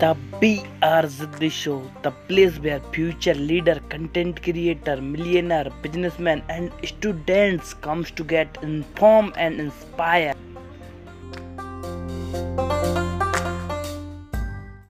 The VR Show, the place where future leader, content creator, millionaire, businessman and students comes to get informed and inspired.